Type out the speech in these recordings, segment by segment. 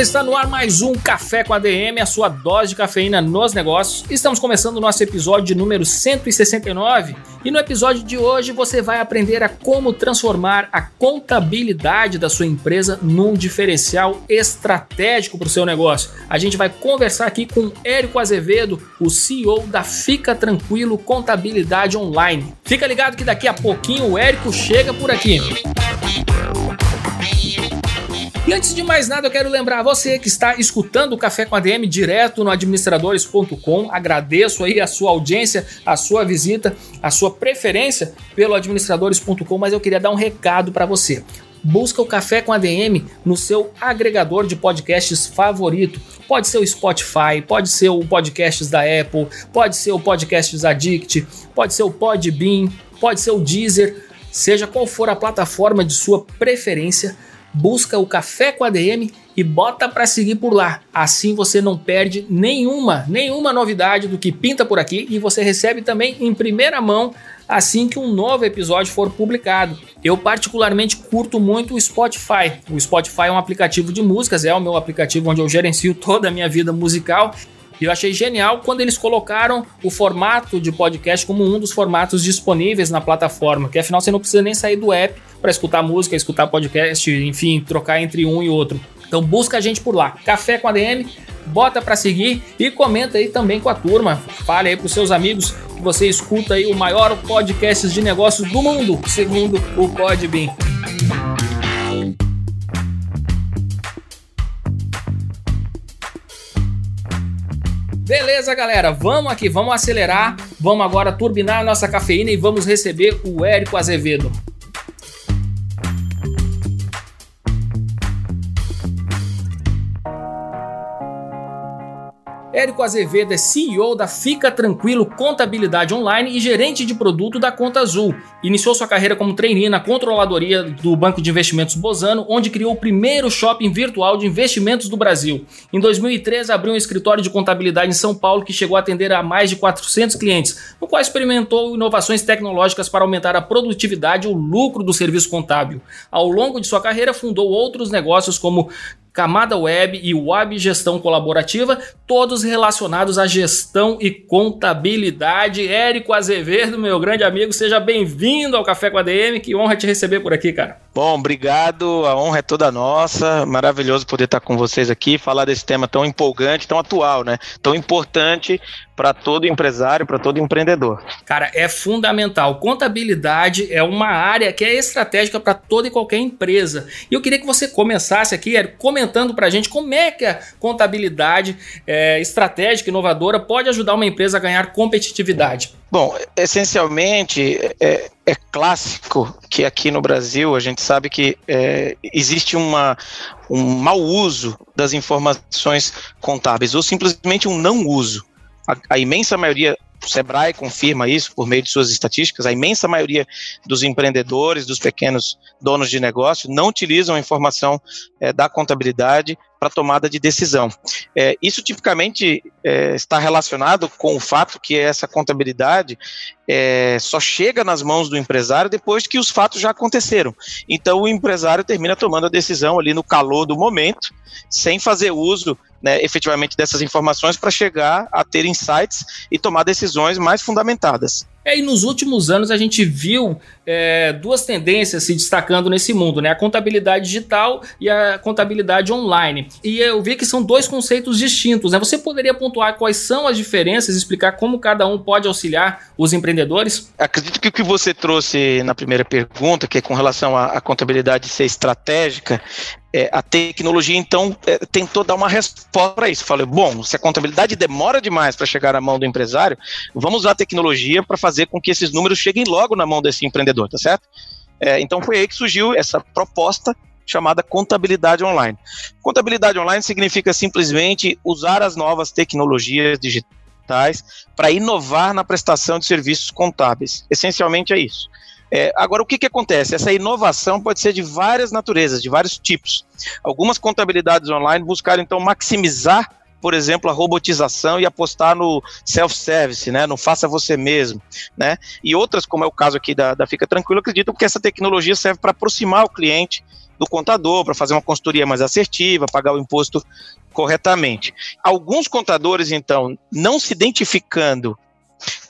Galera, está no ar mais um Café com a DM, a sua dose de cafeína nos negócios. Estamos começando o nosso episódio número 169 e no episódio de hoje você vai aprender a como transformar a contabilidade da sua empresa num diferencial estratégico para o seu negócio. A gente vai conversar aqui com Érico Azevedo, o CEO da Fica Tranquilo Contabilidade Online. Fica ligado que daqui a pouquinho o Érico chega por aqui. E antes de mais nada, eu quero lembrar você que está escutando o Café com a DM direto no administradores.com. Agradeço aí a sua audiência, a sua visita, a sua preferência pelo administradores.com, mas eu queria dar um recado para você. Busca o Café com a DM no seu agregador de podcasts favorito. Pode ser o Spotify, pode ser o Podcasts da Apple, pode ser o Podcasts Addict, pode ser o Podbean, pode ser o Deezer, seja qual for a plataforma de sua preferência busca o Café com ADM e bota para seguir por lá. Assim você não perde nenhuma, nenhuma novidade do que pinta por aqui e você recebe também em primeira mão assim que um novo episódio for publicado. Eu particularmente curto muito o Spotify. O Spotify é um aplicativo de músicas, é o meu aplicativo onde eu gerencio toda a minha vida musical. E eu achei genial quando eles colocaram o formato de podcast como um dos formatos disponíveis na plataforma, que afinal você não precisa nem sair do app para escutar música, escutar podcast, enfim, trocar entre um e outro. Então busca a gente por lá. Café com ADM, bota para seguir e comenta aí também com a turma. Fale aí pros seus amigos que você escuta aí o maior podcast de negócios do mundo, segundo o Podbean. Beleza, galera, vamos aqui, vamos acelerar, vamos agora turbinar a nossa cafeína e vamos receber o Érico Azevedo. Érico Azevedo é CEO da Fica Tranquilo Contabilidade Online e gerente de produto da Conta Azul. Iniciou sua carreira como trainee na controladoria do Banco de Investimentos Bozano, onde criou o primeiro shopping virtual de investimentos do Brasil. Em 2013, abriu um escritório de contabilidade em São Paulo que chegou a atender a mais de 400 clientes, no qual experimentou inovações tecnológicas para aumentar a produtividade e o lucro do serviço contábil. Ao longo de sua carreira, fundou outros negócios como Camada Web e Web Gestão Colaborativa, todos relacionados à gestão e contabilidade. Érico Azevedo, meu grande amigo, seja bem-vindo ao Café com a DM. Que honra te receber por aqui, cara. Bom, obrigado. A honra é toda nossa. Maravilhoso poder estar com vocês aqui, falar desse tema tão empolgante, tão atual, né? Tão importante para todo empresário, para todo empreendedor. Cara, é fundamental. Contabilidade é uma área que é estratégica para toda e qualquer empresa. E eu queria que você começasse aqui Érico, comentando para a gente como é que a contabilidade é, estratégica, inovadora, pode ajudar uma empresa a ganhar competitividade. Bom, essencialmente é, é, clássico que aqui no Brasil a gente sabe que é, existe uma, um mau uso das informações contábeis ou simplesmente um não uso. A, a imensa maioria o Sebrae confirma isso por meio de suas estatísticas. A imensa maioria dos empreendedores, dos pequenos donos de negócio, não utilizam a informação é, da contabilidade para tomada de decisão. É, isso tipicamente é, está relacionado com o fato que essa contabilidade é, só chega nas mãos do empresário depois que os fatos já aconteceram. Então o empresário termina tomando a decisão ali no calor do momento, sem fazer uso né, efetivamente dessas informações para chegar a ter insights e tomar decisões mais fundamentadas. É, e nos últimos anos a gente viu é, duas tendências se destacando nesse mundo, né? A contabilidade digital e a contabilidade online. E eu vi que são dois conceitos distintos, né? Você poderia pontuar quais são as diferenças, explicar como cada um pode auxiliar os empreendedores? Acredito que o que você trouxe na primeira pergunta, que é com relação à contabilidade ser estratégica, é, a tecnologia, então, é, tentou dar uma resposta para isso. Falei, bom, se a contabilidade demora demais para chegar à mão do empresário, vamos usar a tecnologia para fazer com que esses números cheguem logo na mão desse empreendedor, tá certo? É, então foi aí que surgiu essa proposta chamada contabilidade online. Contabilidade online significa simplesmente usar as novas tecnologias digitais para inovar na prestação de serviços contábeis. Essencialmente é isso. É, agora, o que, que acontece? Essa inovação pode ser de várias naturezas, de vários tipos. Algumas contabilidades online buscaram, então, maximizar por exemplo, a robotização e apostar no self-service, né, no faça você mesmo, né, e outras, como é o caso aqui da, da Fica Tranquilo, acreditam que essa tecnologia serve para aproximar o cliente do contador, para fazer uma consultoria mais assertiva, pagar o imposto corretamente. Alguns contadores, então, não se identificando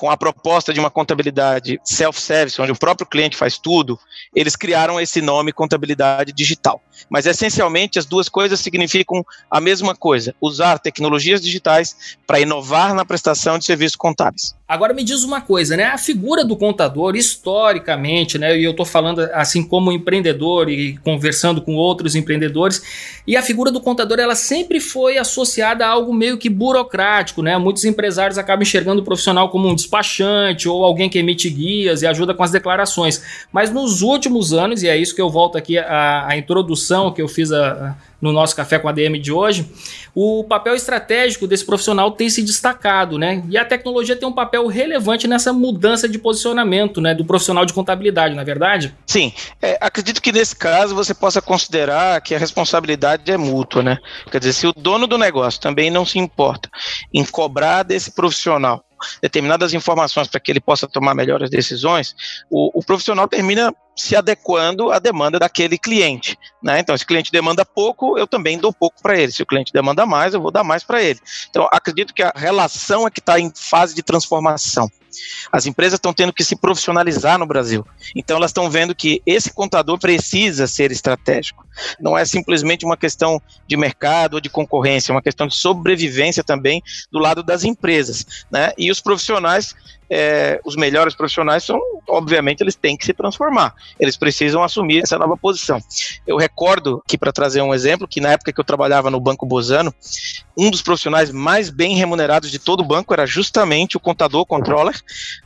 com a proposta de uma contabilidade self-service, onde o próprio cliente faz tudo, eles criaram esse nome contabilidade digital. Mas essencialmente as duas coisas significam a mesma coisa: usar tecnologias digitais para inovar na prestação de serviços contábeis. Agora me diz uma coisa, né? A figura do contador, historicamente, né? E eu estou falando assim como empreendedor e conversando com outros empreendedores, e a figura do contador ela sempre foi associada a algo meio que burocrático, né? Muitos empresários acabam enxergando o profissional como um despachante ou alguém que emite guias e ajuda com as declarações. Mas nos últimos anos, e é isso que eu volto aqui à, introdução que eu fiz a, a no nosso Café com a DM de hoje, o papel estratégico desse profissional tem se destacado, né? E a tecnologia tem um papel relevante nessa mudança de posicionamento, né, do profissional de contabilidade, na é verdade? Sim, é, acredito que nesse caso você possa considerar que a responsabilidade é mútua, né? Quer dizer, se o dono do negócio também não se importa em cobrar desse profissional determinadas informações para que ele possa tomar melhores decisões, o, o profissional termina se adequando à demanda daquele cliente. Né? Então, se o cliente demanda pouco, eu também dou pouco para ele. Se o cliente demanda mais, eu vou dar mais para ele. Então, acredito que a relação é que está em fase de transformação. As empresas estão tendo que se profissionalizar no Brasil. Então, elas estão vendo que esse contador precisa ser estratégico. Não é simplesmente uma questão de mercado ou de concorrência, é uma questão de sobrevivência também do lado das empresas. Né? E os profissionais é, os melhores profissionais são, obviamente, eles têm que se transformar. Eles precisam assumir essa nova posição. Eu recordo que, para trazer um exemplo, que na época que eu trabalhava no Banco Bozano, um dos profissionais mais bem remunerados de todo o banco era justamente o contador, controller,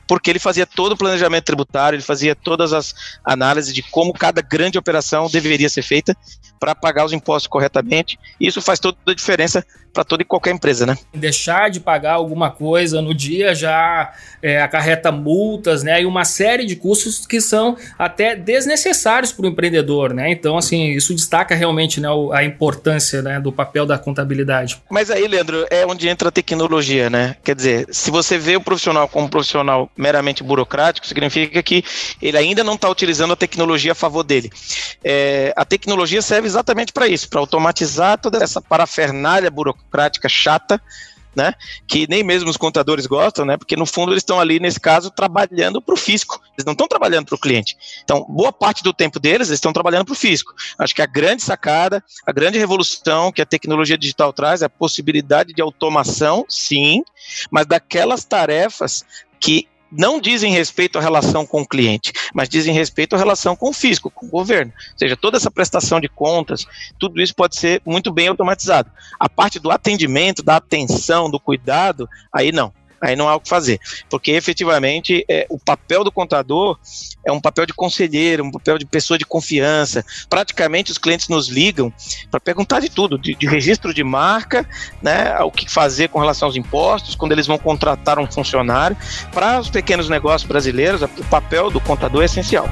porque ele fazia todo o planejamento tributário, ele fazia todas as análises de como cada grande operação deveria ser feita para pagar os impostos corretamente. E isso faz toda a diferença para toda e qualquer empresa, né? Deixar de pagar alguma coisa no dia já é, acarreta multas, né? E uma série de custos que são até desnecessários para o empreendedor, né? Então, assim, isso destaca realmente né, a importância né, do papel da contabilidade. Mas aí, Leandro, é onde entra a tecnologia, né? Quer dizer, se você vê o profissional como um profissional meramente burocrático, significa que ele ainda não está utilizando a tecnologia a favor dele. É, a tecnologia serve exatamente para isso, para automatizar toda essa parafernália burocrática chata né? Que nem mesmo os contadores gostam, né? Porque no fundo eles estão ali, nesse caso, trabalhando para o fisco. Eles não estão trabalhando para o cliente. Então, boa parte do tempo deles, eles estão trabalhando para o fisco. Acho que a grande sacada, a grande revolução que a tecnologia digital traz é a possibilidade de automação, sim, mas daquelas tarefas que não dizem respeito à relação com o cliente, mas dizem respeito à relação com o fisco, com o governo. Ou seja, toda essa prestação de contas, tudo isso pode ser muito bem automatizado. A parte do atendimento, da atenção, do cuidado, aí não aí não há o que fazer. Porque efetivamente é, o papel do contador é um papel de conselheiro, um papel de pessoa de confiança. Praticamente os clientes nos ligam para perguntar de tudo, de, de, registro de marca, né, o que fazer com relação aos impostos, quando eles vão contratar um funcionário. Para os pequenos negócios brasileiros, o papel do contador é essencial.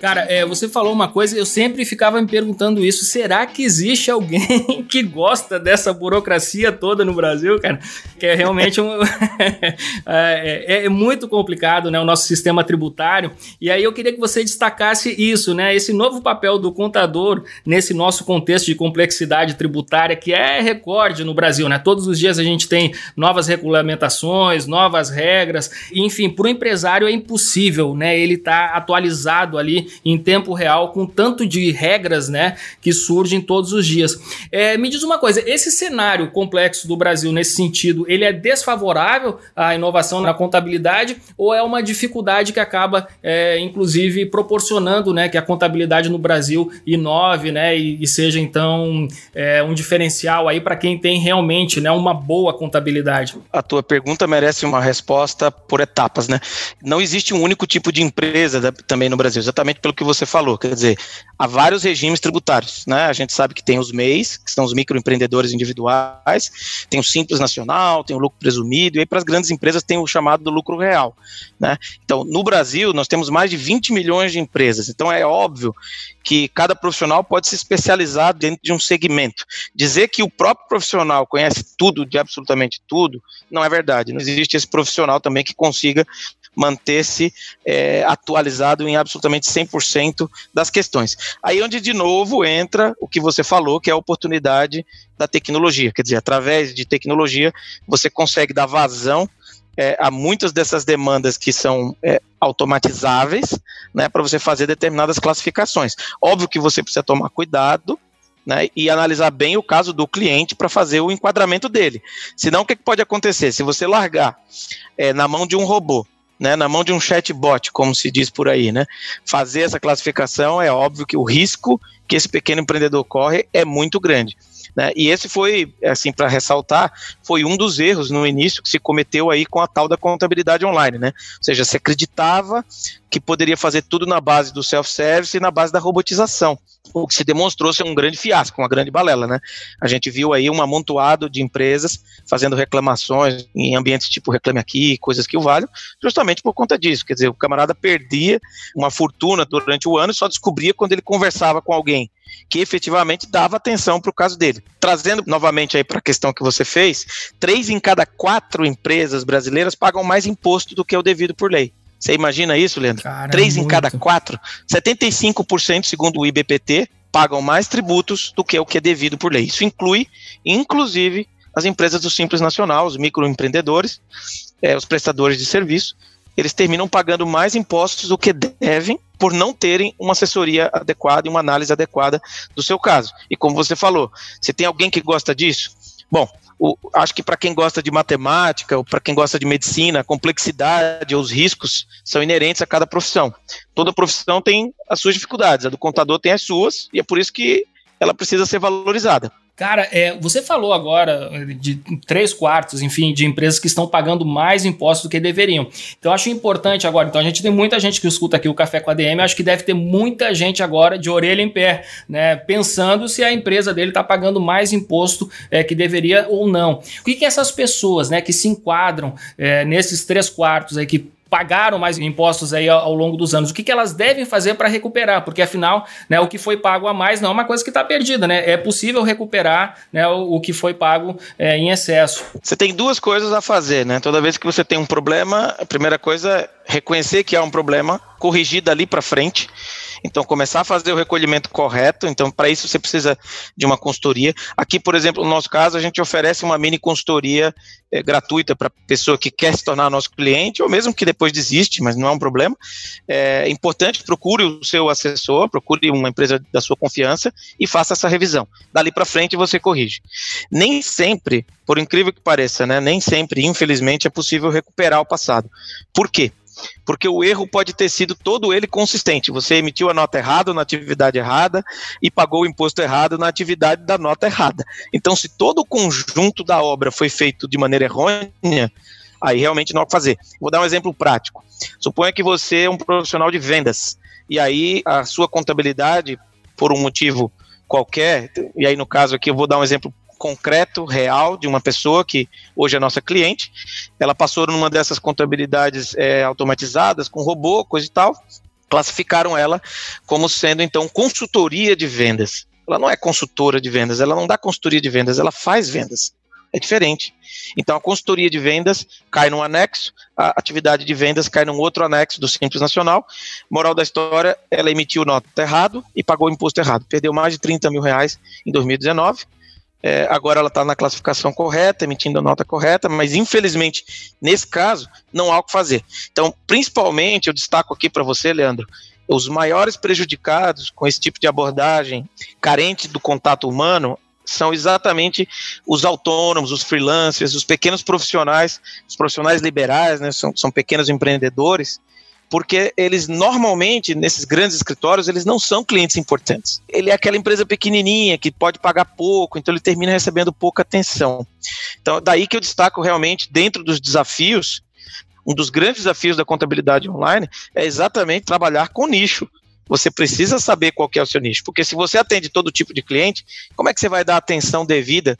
Cara, é, você falou uma coisa, eu sempre ficava me perguntando isso. Será que existe alguém que gosta dessa burocracia toda no Brasil, cara? Que é realmente um, é, é, é, muito complicado, né? O nosso sistema tributário. E aí eu queria que você destacasse isso, né? Esse novo papel do contador nesse nosso contexto de complexidade tributária, que é recorde no Brasil, né? Todos os dias a gente tem novas regulamentações, novas regras. Enfim, para o empresário é impossível, né? Ele tá atualizado ali em tempo real com tanto de regras, né, que surgem todos os dias. É, me diz uma coisa, esse cenário complexo do Brasil nesse sentido, ele é desfavorável à inovação na contabilidade ou é uma dificuldade que acaba, é, inclusive, proporcionando, né, que a contabilidade no Brasil inove, né, e, e seja então é, um diferencial aí para quem tem realmente, né, uma boa contabilidade? A tua pergunta merece uma resposta por etapas, né? Não existe um único tipo de empresa da, também no Brasil, exatamente pelo que você falou, quer dizer, há vários regimes tributários, né? A gente sabe que tem os MEIs, que são os microempreendedores individuais, tem o Simples Nacional, tem o lucro presumido, e aí para as grandes empresas tem o chamado do lucro real, né? Então, no Brasil, nós temos mais de 20 milhões de empresas, então é óbvio que cada profissional pode se especializar dentro de um segmento. Dizer que o próprio profissional conhece tudo, de absolutamente tudo, não é verdade. Não existe esse profissional também que consiga manter-se é, atualizado em absolutamente 100% das questões. Aí onde, de novo, entra o que você falou, que é a oportunidade da tecnologia. Quer dizer, através de tecnologia, você consegue dar vazão é, muitas dessas demandas que são é, automatizáveis, né, para você fazer determinadas classificações. Óbvio que você precisa tomar cuidado, né, e analisar bem o caso do cliente para fazer o enquadramento dele. Senão, o que, que pode acontecer? Se você largar é, na mão de um robô, né, na mão de um chatbot, como se diz por aí, né, fazer essa classificação, é óbvio que o risco que esse pequeno empreendedor corre é muito grande. Né? E esse foi, assim, para ressaltar, foi um dos erros no início que se cometeu aí com a tal da contabilidade online, né? Ou seja, se acreditava que poderia fazer tudo na base do self-service e na base da robotização, o que se demonstrou ser um grande fiasco, uma grande balela, né? A gente viu aí um amontoado de empresas fazendo reclamações em ambientes tipo Reclame Aqui, coisas que o valham, justamente por conta disso, quer dizer, o camarada perdia uma fortuna durante o ano e só descobria quando ele conversava com alguém que efetivamente dava atenção para o caso dele. Trazendo novamente aí para a questão que você fez, três em cada quatro empresas brasileiras pagam mais imposto do que o devido por lei. Você imagina isso, Leandro? Cara, três muito. em cada quatro, 75% segundo o IBPT pagam mais tributos do que o que é devido por lei. Isso inclui, inclusive, as empresas do Simples Nacional, os microempreendedores, é, os prestadores de serviço, eles terminam pagando mais impostos do que devem por não terem uma assessoria adequada e uma análise adequada do seu caso. E como você falou, se tem alguém que gosta disso, bom, o, acho que para quem gosta de matemática ou para quem gosta de medicina, a complexidade ou os riscos são inerentes a cada profissão. Toda profissão tem as suas dificuldades, a do contador tem as suas, e é por isso que ela precisa ser valorizada. Cara, é, você falou agora de três quartos, enfim, de empresas que estão pagando mais impostos do que deveriam. Então, acho importante agora. Então, a gente tem muita gente que escuta aqui o Café com a DM. Acho que deve ter muita gente agora de orelha em pé, né? Pensando se a empresa dele está pagando mais imposto é, que deveria ou não. O que, que essas pessoas, né, que se enquadram é, nesses três quartos aí, que pagaram mais impostos aí ao, longo dos anos. O que, que elas devem fazer para recuperar? Porque afinal, né, o que foi pago a mais não é uma coisa que está perdida, né? É possível recuperar né, o, o que foi pago é, em excesso. Você tem duas coisas a fazer, né? Toda vez que você tem um problema, a primeira coisa é reconhecer que há um problema, corrigir dali para frente então, começar a fazer o recolhimento correto. Então, para isso, você precisa de uma consultoria. Aqui, por exemplo, no nosso caso, a gente oferece uma mini consultoria é, gratuita para pessoa que quer se tornar nosso cliente, ou mesmo que depois desiste, mas não é um problema. É importante, procure o seu assessor, procure uma empresa da sua confiança e faça essa revisão. Dali para frente, você corrige. Nem sempre, por incrível que pareça, né, nem sempre, infelizmente, é possível recuperar o passado. Por quê? Porque o erro pode ter sido todo ele consistente. Você emitiu a nota errada na atividade errada e pagou o imposto errado na atividade da nota errada. Então, se todo o conjunto da obra foi feito de maneira errônea, aí realmente não há o que fazer. Vou dar um exemplo prático. Suponha que você é um profissional de vendas e aí a sua contabilidade, por um motivo qualquer, e aí no caso aqui eu vou dar um exemplo concreto, real, de uma pessoa que hoje é nossa cliente. Ela passou numa dessas contabilidades é, automatizadas, com robô, coisa e tal. Classificaram ela como sendo, então, consultoria de vendas. Ela não é consultora de vendas, ela não dá consultoria de vendas, ela faz vendas. É diferente. Então, a consultoria de vendas cai num anexo, a atividade de vendas cai num outro anexo do Simples Nacional. Moral da história, ela emitiu nota errado e pagou imposto errado. Perdeu mais de 30 mil reais em 2019 é, agora ela está na classificação correta, emitindo a nota correta, mas infelizmente, nesse caso, não há o que fazer. Então, principalmente, eu destaco aqui para você, Leandro, os maiores prejudicados com esse tipo de abordagem carente do contato humano são exatamente os autônomos, os freelancers, os pequenos profissionais, os profissionais liberais, né, são, são pequenos empreendedores, porque eles normalmente, nesses grandes escritórios, eles não são clientes importantes. Ele é aquela empresa pequenininha que pode pagar pouco, então ele termina recebendo pouca atenção. Então, daí que eu destaco realmente, dentro dos desafios, um dos grandes desafios da contabilidade online é exatamente trabalhar com nicho. Você precisa saber qual é o seu nicho, porque se você atende todo tipo de cliente, como é que você vai dar atenção devida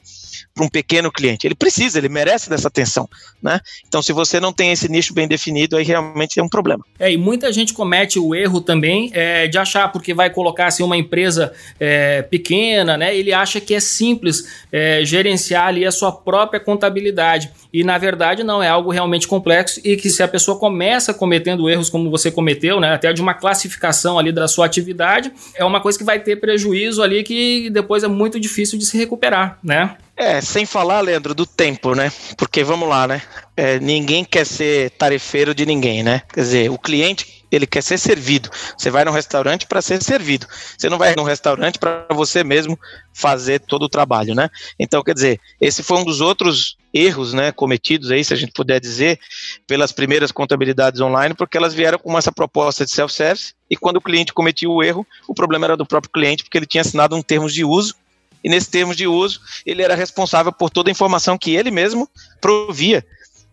para um pequeno cliente? Ele precisa, ele merece dessa atenção, né? Então, se você não tem esse nicho bem definido, aí realmente é um problema. É, e muita gente comete o erro também é, de achar, porque vai colocar assim, uma empresa é, pequena, né? Ele acha que é simples é, gerenciar ali a sua própria contabilidade. E na verdade não, é algo realmente complexo e que se a pessoa começa cometendo erros como você cometeu, né, até de uma classificação ali da sua atividade, é uma coisa que vai ter prejuízo ali que depois é muito difícil de se recuperar, né? É, sem falar, Leandro, do tempo, né? Porque vamos lá, né? É, ninguém quer ser tarefeiro de ninguém, né? Quer dizer, o cliente ele quer ser servido. Você vai num restaurante para ser servido. Você não vai num restaurante para você mesmo fazer todo o trabalho, né? Então, quer dizer, esse foi um dos outros erros, né, cometidos aí, se a gente puder dizer, pelas primeiras contabilidades online, porque elas vieram com essa proposta de self-service e quando o cliente cometia o erro, o problema era do próprio cliente, porque ele tinha assinado um termo de uso e nesse termo de uso ele era responsável por toda a informação que ele mesmo provia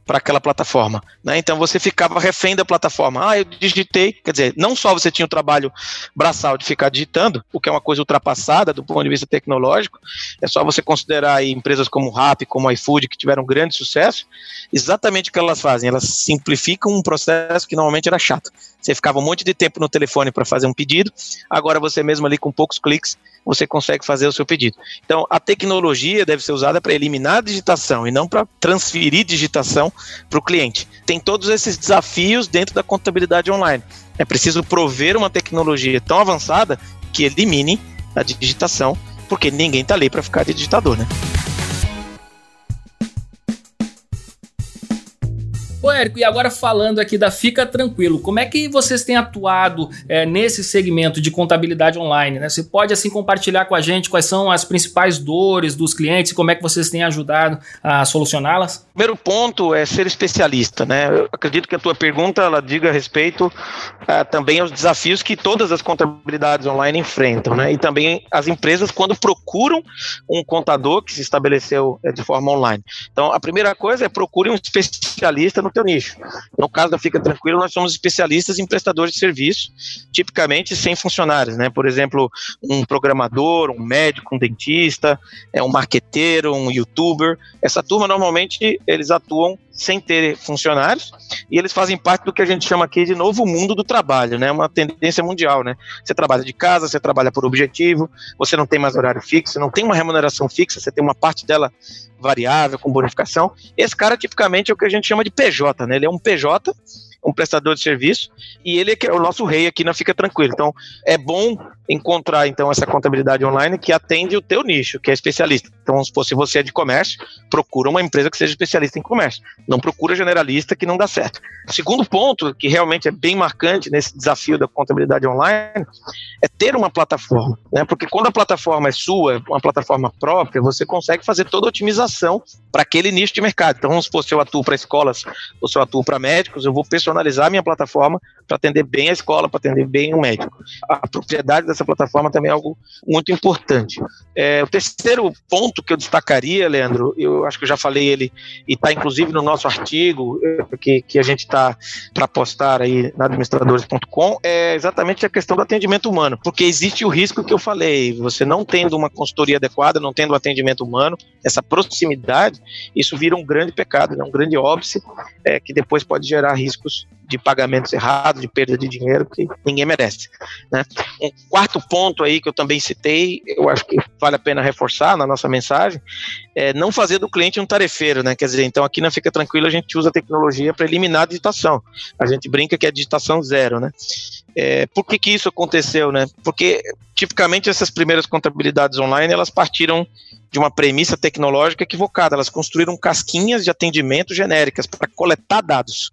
para aquela plataforma. Né? Então você ficava refém da plataforma. Ah, eu digitei. Quer dizer, não só você tinha o trabalho braçal de ficar digitando, o que é uma coisa ultrapassada do ponto de vista tecnológico, é só você considerar empresas como Rap, como iFood, que tiveram grande sucesso, exatamente o que elas fazem. Elas simplificam um processo que normalmente era chato. Você ficava um monte de tempo no telefone para fazer um pedido, agora você mesmo ali com poucos cliques você consegue fazer o seu pedido. Então, a tecnologia deve ser usada para eliminar a digitação e não para transferir digitação para o cliente. Tem todos esses desafios dentro da contabilidade online. É preciso prover uma tecnologia tão avançada que elimine a digitação, porque ninguém está ali para ficar de digitador, né? Ô, Érico, e agora falando aqui da Fica Tranquilo, como é que vocês têm atuado é, nesse segmento de contabilidade online? Né? Você pode assim compartilhar com a gente quais são as principais dores dos clientes e como é que vocês têm ajudado a solucioná-las? Primeiro ponto é ser especialista, né? Eu acredito que a tua pergunta ela diga respeito uh, também aos desafios que todas as contabilidades online enfrentam, né? E também as empresas quando procuram um contador que se estabeleceu uh, de forma online. Então, a primeira coisa é procure um especialista no teu nicho. No caso da Fica Tranquilo, nós somos especialistas em prestadores de serviço, tipicamente sem funcionários, né? Por exemplo, um programador, um médico, um dentista, é um marqueteiro, um youtuber. Essa turma normalmente eles atuam sem ter funcionários e eles fazem parte do que a gente chama aqui de novo mundo do trabalho, né? Uma tendência mundial, né? Você trabalha de casa, você trabalha por objetivo, você não tem mais horário fixo, não tem uma remuneração fixa, você tem uma parte dela variável, com bonificação. Esse cara, tipicamente, é o que a gente chama de PJ, né? Ele é um PJ, um prestador de serviço, e ele é, é o nosso rei aqui na Fica Tranquilo. Então, é bom encontrar então essa contabilidade online que atende o teu nicho, que é especialista. Então, vamos supor, se você é de comércio, procura uma empresa que seja especialista em comércio. Não procura generalista que não dá certo. Segundo ponto, que realmente é bem marcante nesse desafio da contabilidade online, é ter uma plataforma, né? Porque quando a plataforma é sua, uma plataforma própria, você consegue fazer toda a otimização para aquele nicho de mercado. Então, vamos supor, se eu atuo para escolas ou se eu atuo para médicos, eu vou personalizar minha plataforma para atender bem a escola, para atender bem o médico. A propriedade dessa plataforma também é algo muito importante. É, o terceiro ponto que eu destacaria, Leandro, eu acho que eu já falei ele e está inclusive no nosso artigo é, que, que a gente está para postar aí na administradores.com, é exatamente a questão do atendimento humano, porque existe o risco que eu falei, você não tendo uma consultoria adequada, não tendo um atendimento humano, essa proximidade, isso vira um grande pecado, né, um grande óbice, é, que depois pode gerar riscos de pagamentos errados, de perda de dinheiro, que ninguém merece. Né? Um quarto ponto aí que eu também citei, eu acho que vale a pena reforçar na nossa mensagem, é não fazer do cliente um tarefeiro, né? Quer dizer, então aqui na Fica Tranquilo a gente usa a tecnologia para eliminar a digitação. A gente brinca que é digitação zero, né? É, por que, que isso aconteceu, né? Porque tipicamente essas primeiras contabilidades online elas partiram de uma premissa tecnológica equivocada. Elas construíram casquinhas de atendimento genéricas para coletar dados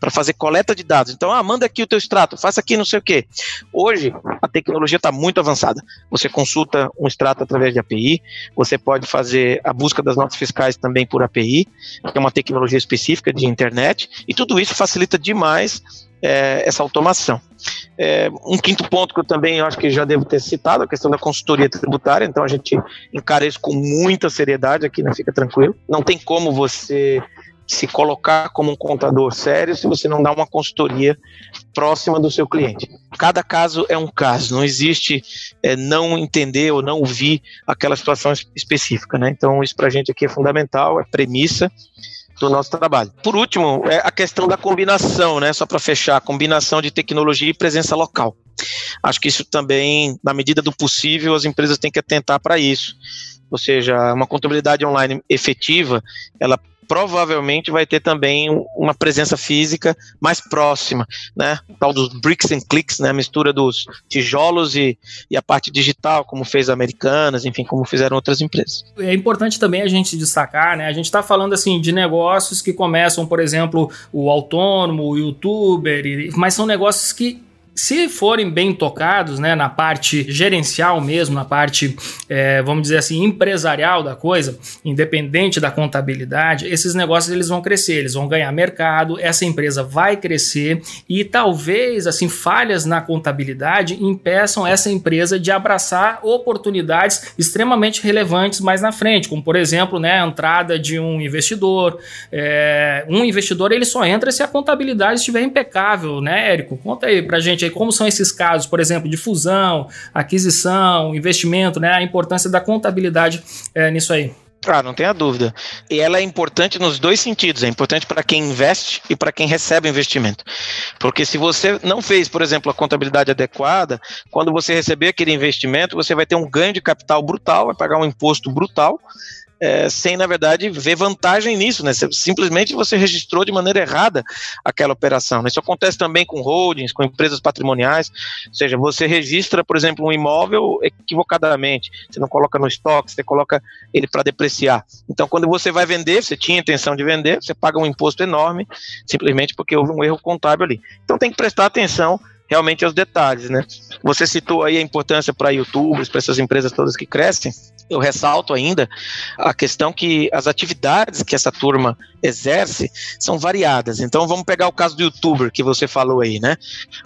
para fazer coleta de dados. Então, ah, manda aqui o teu extrato, faça aqui não sei o quê. Hoje, a tecnologia está muito avançada. Você consulta um extrato através de API, você pode fazer a busca das notas fiscais também por API, que é uma tecnologia específica de internet, e tudo isso facilita demais é, essa automação. É, um quinto ponto que eu também acho que já devo ter citado, a questão da consultoria tributária, então a gente encara isso com muita seriedade aqui, não fica tranquilo. Não tem como você se colocar como um contador sério se você não dá uma consultoria próxima do seu cliente. Cada caso é um caso, não existe é, não entender ou não ouvir aquela situação específica, né? Então isso para a gente aqui é fundamental, é premissa do nosso trabalho. Por último, é a questão da combinação, né? Só para fechar, combinação de tecnologia e presença local. Acho que isso também, na medida do possível, as empresas têm que atentar para isso. Ou seja, uma contabilidade online efetiva, ela provavelmente vai ter também uma presença física mais próxima, né? O tal dos bricks and clicks, né? A mistura dos tijolos e, e a parte digital, como fez a Americanas, enfim, como fizeram outras empresas. É importante também a gente destacar, né? A gente está falando assim de negócios que começam, por exemplo, o autônomo, o youtuber, mas são negócios que se forem bem tocados, né, na parte gerencial mesmo, na parte, é, vamos dizer assim, empresarial da coisa, independente da contabilidade, esses negócios eles vão crescer, eles vão ganhar mercado, essa empresa vai crescer e talvez, assim, falhas na contabilidade impeçam essa empresa de abraçar oportunidades extremamente relevantes mais na frente, como, por exemplo, né, a entrada de um investidor. É, um investidor, ele só entra se a contabilidade estiver impecável, né, Érico? Conta aí pra gente aí como são esses casos, por exemplo, de fusão, aquisição, investimento, né? A importância da contabilidade é, nisso aí. Ah, não tenha dúvida. E ela é importante nos dois sentidos. É importante para quem investe e para quem recebe o investimento. Porque se você não fez, por exemplo, a contabilidade adequada, quando você receber aquele investimento, você vai ter um ganho de capital brutal, vai pagar um imposto brutal é, sem, na verdade, ver vantagem nisso, né? Simplesmente você registrou de maneira errada aquela operação. Né? Isso acontece também com holdings, com empresas patrimoniais, ou seja, você registra, por exemplo, um imóvel equivocadamente, você não coloca no estoque, você coloca ele para depreciar. Então, quando você vai vender, você tinha intenção de vender, você paga um imposto enorme, simplesmente porque houve um erro contábil ali. Então, tem que prestar atenção realmente aos detalhes, né? Você citou aí a importância para youtubers, para essas empresas todas que crescem eu ressalto ainda a questão que as atividades que essa turma exerce são variadas. Então vamos pegar o caso do youtuber que você falou aí, né?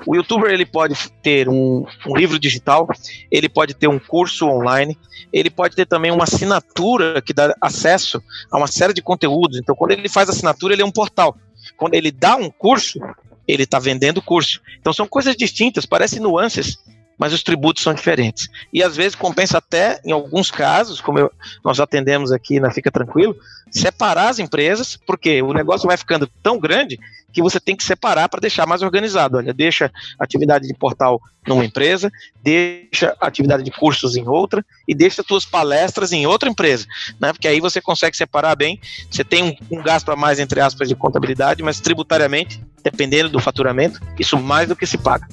O youtuber ele pode ter um, um livro digital, ele pode ter um curso online, ele pode ter também uma assinatura que dá acesso a uma série de conteúdos. Então quando ele faz assinatura, ele é um portal. Quando ele dá um curso, ele está vendendo curso. Então são coisas distintas, parecem nuances mas os tributos são diferentes. E às vezes compensa até, em alguns casos, como eu, nós atendemos aqui na Fica Tranquilo, separar as empresas, porque o negócio vai ficando tão grande que você tem que separar para deixar mais organizado. Olha, deixa atividade de portal numa empresa, deixa atividade de cursos em outra e deixa suas palestras em outra empresa, né? Porque aí você consegue separar bem. Você tem um, um gasto a mais, entre aspas, de contabilidade, mas tributariamente, dependendo do faturamento, isso mais do que se paga.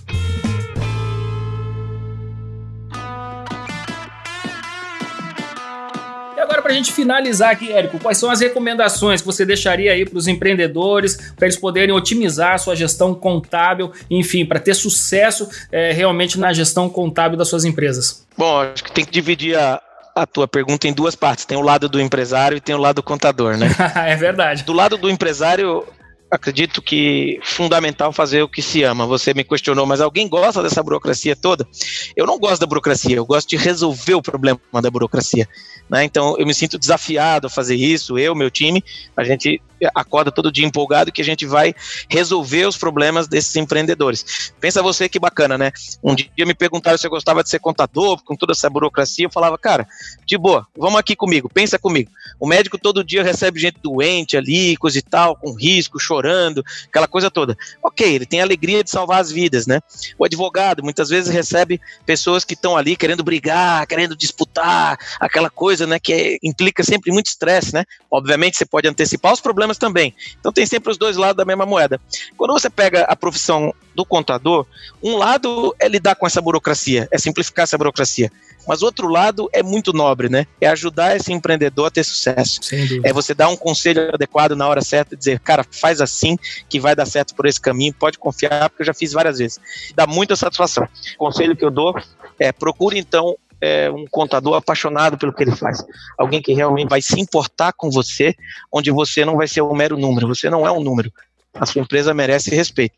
Agora, para a gente finalizar aqui, Érico, quais são as recomendações que você deixaria aí para os empreendedores, para eles poderem otimizar a sua gestão contábil, enfim, para ter sucesso é, realmente na gestão contábil das suas empresas? Bom, acho que tem que dividir a, a tua pergunta em duas partes. Tem o lado do empresário e tem o lado do contador, né? é verdade. Do lado do empresário, acredito que fundamental fazer o que se ama. Você me questionou, mas alguém gosta dessa burocracia toda? Eu não gosto da burocracia, eu gosto de resolver o problema da burocracia. Né? Então eu me sinto desafiado a fazer isso, eu, meu time, a gente acorda todo dia empolgado que a gente vai resolver os problemas desses empreendedores. Pensa você que bacana, né? Um dia me perguntaram se eu gostava de ser contador, com toda essa burocracia, eu falava, cara, de boa, vamos aqui comigo, pensa comigo. O médico todo dia recebe gente doente ali, coisa e tal, com risco, chorando, aquela coisa toda. Ok, ele tem a alegria de salvar as vidas, né? O advogado muitas vezes recebe pessoas que estão ali querendo brigar, querendo disputar, aquela coisa, né, que é, implica sempre muito estresse, né? Obviamente você pode antecipar os problemas também. Então tem sempre os dois lados da mesma moeda. Quando você pega a profissão do contador, um lado é lidar com essa burocracia, é simplificar essa burocracia. Mas o outro lado é muito nobre, né? É ajudar esse empreendedor a ter sucesso. É você dar um conselho adequado na hora certa e dizer, cara, faz assim que vai dar certo por esse caminho, pode confiar, porque eu já fiz várias vezes. Dá muita satisfação. O conselho que eu dou é procure então é, um contador apaixonado pelo que ele faz. Alguém que realmente vai se importar com você, onde você não vai ser um mero número. Você não é um número. A sua empresa merece respeito.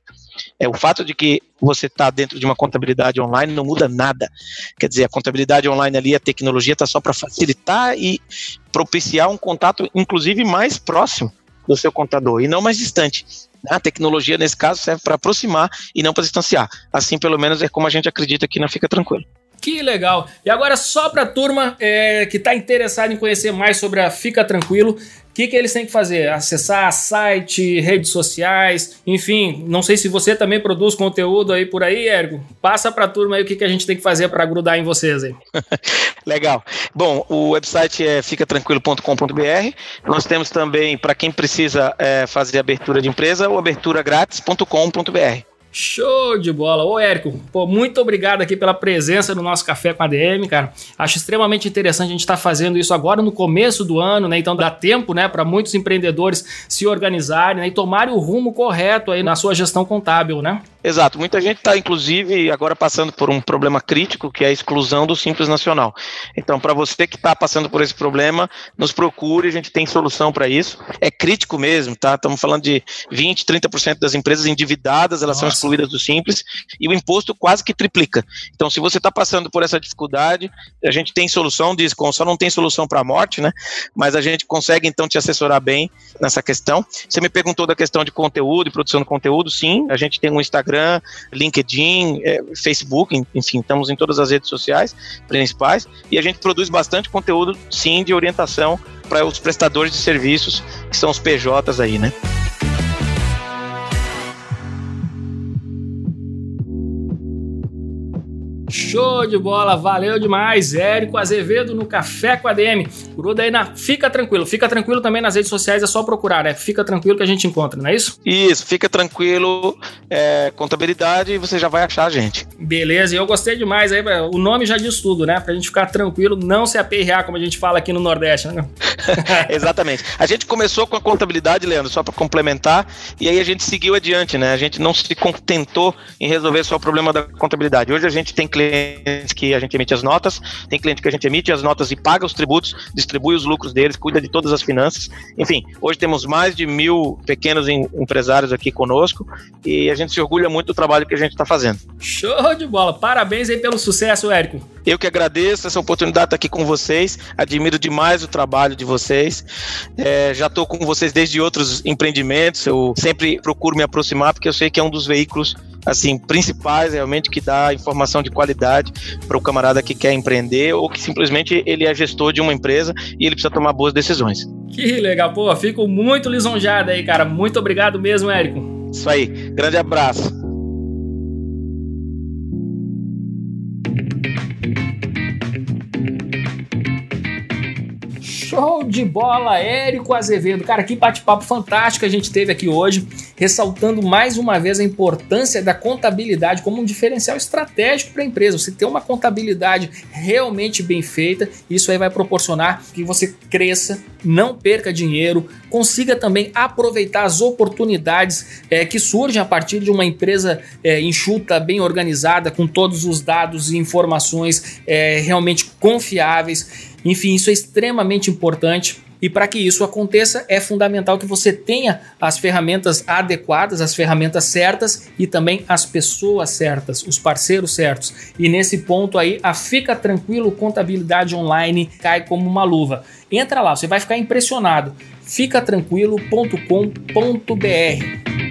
É o fato de que você está dentro de uma contabilidade online não muda nada. Quer dizer, a contabilidade online ali, a tecnologia está só para facilitar e propiciar um contato, inclusive mais próximo do seu contador e não mais distante. A tecnologia, nesse caso, serve para aproximar e não para distanciar. Assim, pelo menos, é como a gente acredita que não fica tranquilo. Que legal! E agora, só para a turma é, que está interessada em conhecer mais sobre a Fica Tranquilo, que, que eles têm que fazer? Acessar site, redes sociais, enfim, não sei se você também produz conteúdo aí por aí, Ergo. Passa para a turma aí o que, que a gente tem que fazer para grudar em vocês aí. Legal. Bom, o website é ficatranquilo.com.br. Nós temos também, para quem precisa é, fazer abertura de empresa, o aberturagratis.com.br. Show de bola. Ô, Érico, pô, muito obrigado aqui pela presença no nosso Café com a DM, cara. Acho extremamente interessante a gente estar tá fazendo isso agora no começo do ano, né? Então dá tempo, né, para muitos empreendedores se organizarem né? e tomarem o rumo correto aí na sua gestão contábil, né? Exato. Muita gente está, inclusive, agora passando por um problema crítico, que é a exclusão do Simples Nacional. Então, para você que está passando por esse problema, nos procure, a gente tem solução para isso. É crítico mesmo, tá? Estamos falando de 20, 30% das empresas endividadas, elas Nossa. são excluídas do Simples, e o imposto quase que triplica. Então, se você está passando por essa dificuldade, a gente tem solução, diz, só não tem solução para a morte, né? Mas a gente consegue, então, te assessorar bem nessa questão. Você me perguntou da questão de conteúdo e produção de conteúdo, sim, a gente tem um Instagram Instagram, LinkedIn, é, Facebook, enfim, estamos em todas as redes sociais principais e a gente produz bastante conteúdo, sim, de orientação para os prestadores de serviços, que são os PJs aí, né? Show de bola, valeu demais. Érico Azevedo no Café com a DM. Gruda aí na. Fica tranquilo, fica tranquilo também nas redes sociais, é só procurar, né? Fica tranquilo que a gente encontra, não é isso? Isso, fica tranquilo, é, contabilidade e você já vai achar a gente. Beleza, e eu gostei demais aí, o nome já diz tudo, né? Pra gente ficar tranquilo, não se aperrear, como a gente fala aqui no Nordeste, né? Exatamente. A gente começou com a contabilidade, Leandro, só para complementar, e aí a gente seguiu adiante, né? A gente não se contentou em resolver só o problema da contabilidade. Hoje a gente tem clientes clientes que a gente emite as notas, tem cliente que a gente emite as notas e paga os tributos, distribui os lucros deles, cuida de todas as finanças. Enfim, hoje temos mais de mil pequenos empresários aqui conosco e a gente se orgulha muito do trabalho que a gente está fazendo. Show de bola! Parabéns aí pelo sucesso, Érico. Eu que agradeço essa oportunidade de estar aqui com vocês, admiro demais o trabalho de vocês. É, já estou com vocês desde outros empreendimentos, eu sempre procuro me aproximar porque eu sei que é um dos veículos assim principais realmente que dá informação de qualidade para o camarada que quer empreender ou que simplesmente ele é gestor de uma empresa e ele precisa tomar boas decisões. Que legal, pô, fico muito lisonjado aí, cara. Muito obrigado mesmo, Érico. Isso aí, grande abraço. Show de bola, Érico Azevedo. Cara, que bate-papo fantástico a gente teve aqui hoje, ressaltando mais uma vez a importância da contabilidade como um diferencial estratégico para a empresa. Você ter uma contabilidade realmente bem feita, isso aí vai proporcionar que você cresça, não perca dinheiro, consiga também aproveitar as oportunidades é, que surgem a partir de uma empresa é, enxuta, bem organizada, com todos os dados e informações é, realmente confiáveis. Enfim, isso é extremamente importante. E para que isso aconteça, é fundamental que você tenha as ferramentas adequadas, as ferramentas certas e também as pessoas certas, os parceiros certos. E nesse ponto aí, a Fica Tranquilo Contabilidade Online cai como uma luva. Entra lá, você vai ficar impressionado. ficatranquilo.com.br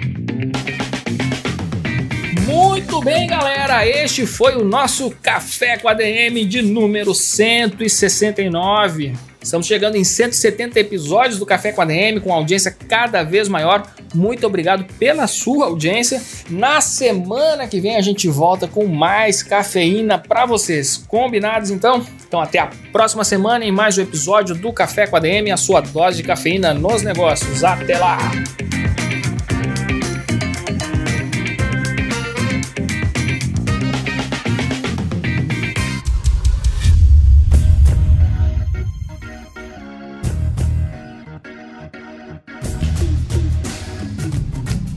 muito bem, galera. Este foi o nosso Café com a DM de número 169. Estamos chegando em 170 episódios do Café com a DM, com audiência cada vez maior. Muito obrigado pela sua audiência. Na semana que vem a gente volta com mais cafeína para vocês. Combinados então? Então até a próxima semana em mais um episódio do Café com a DM, a sua dose de cafeína nos negócios. Até lá!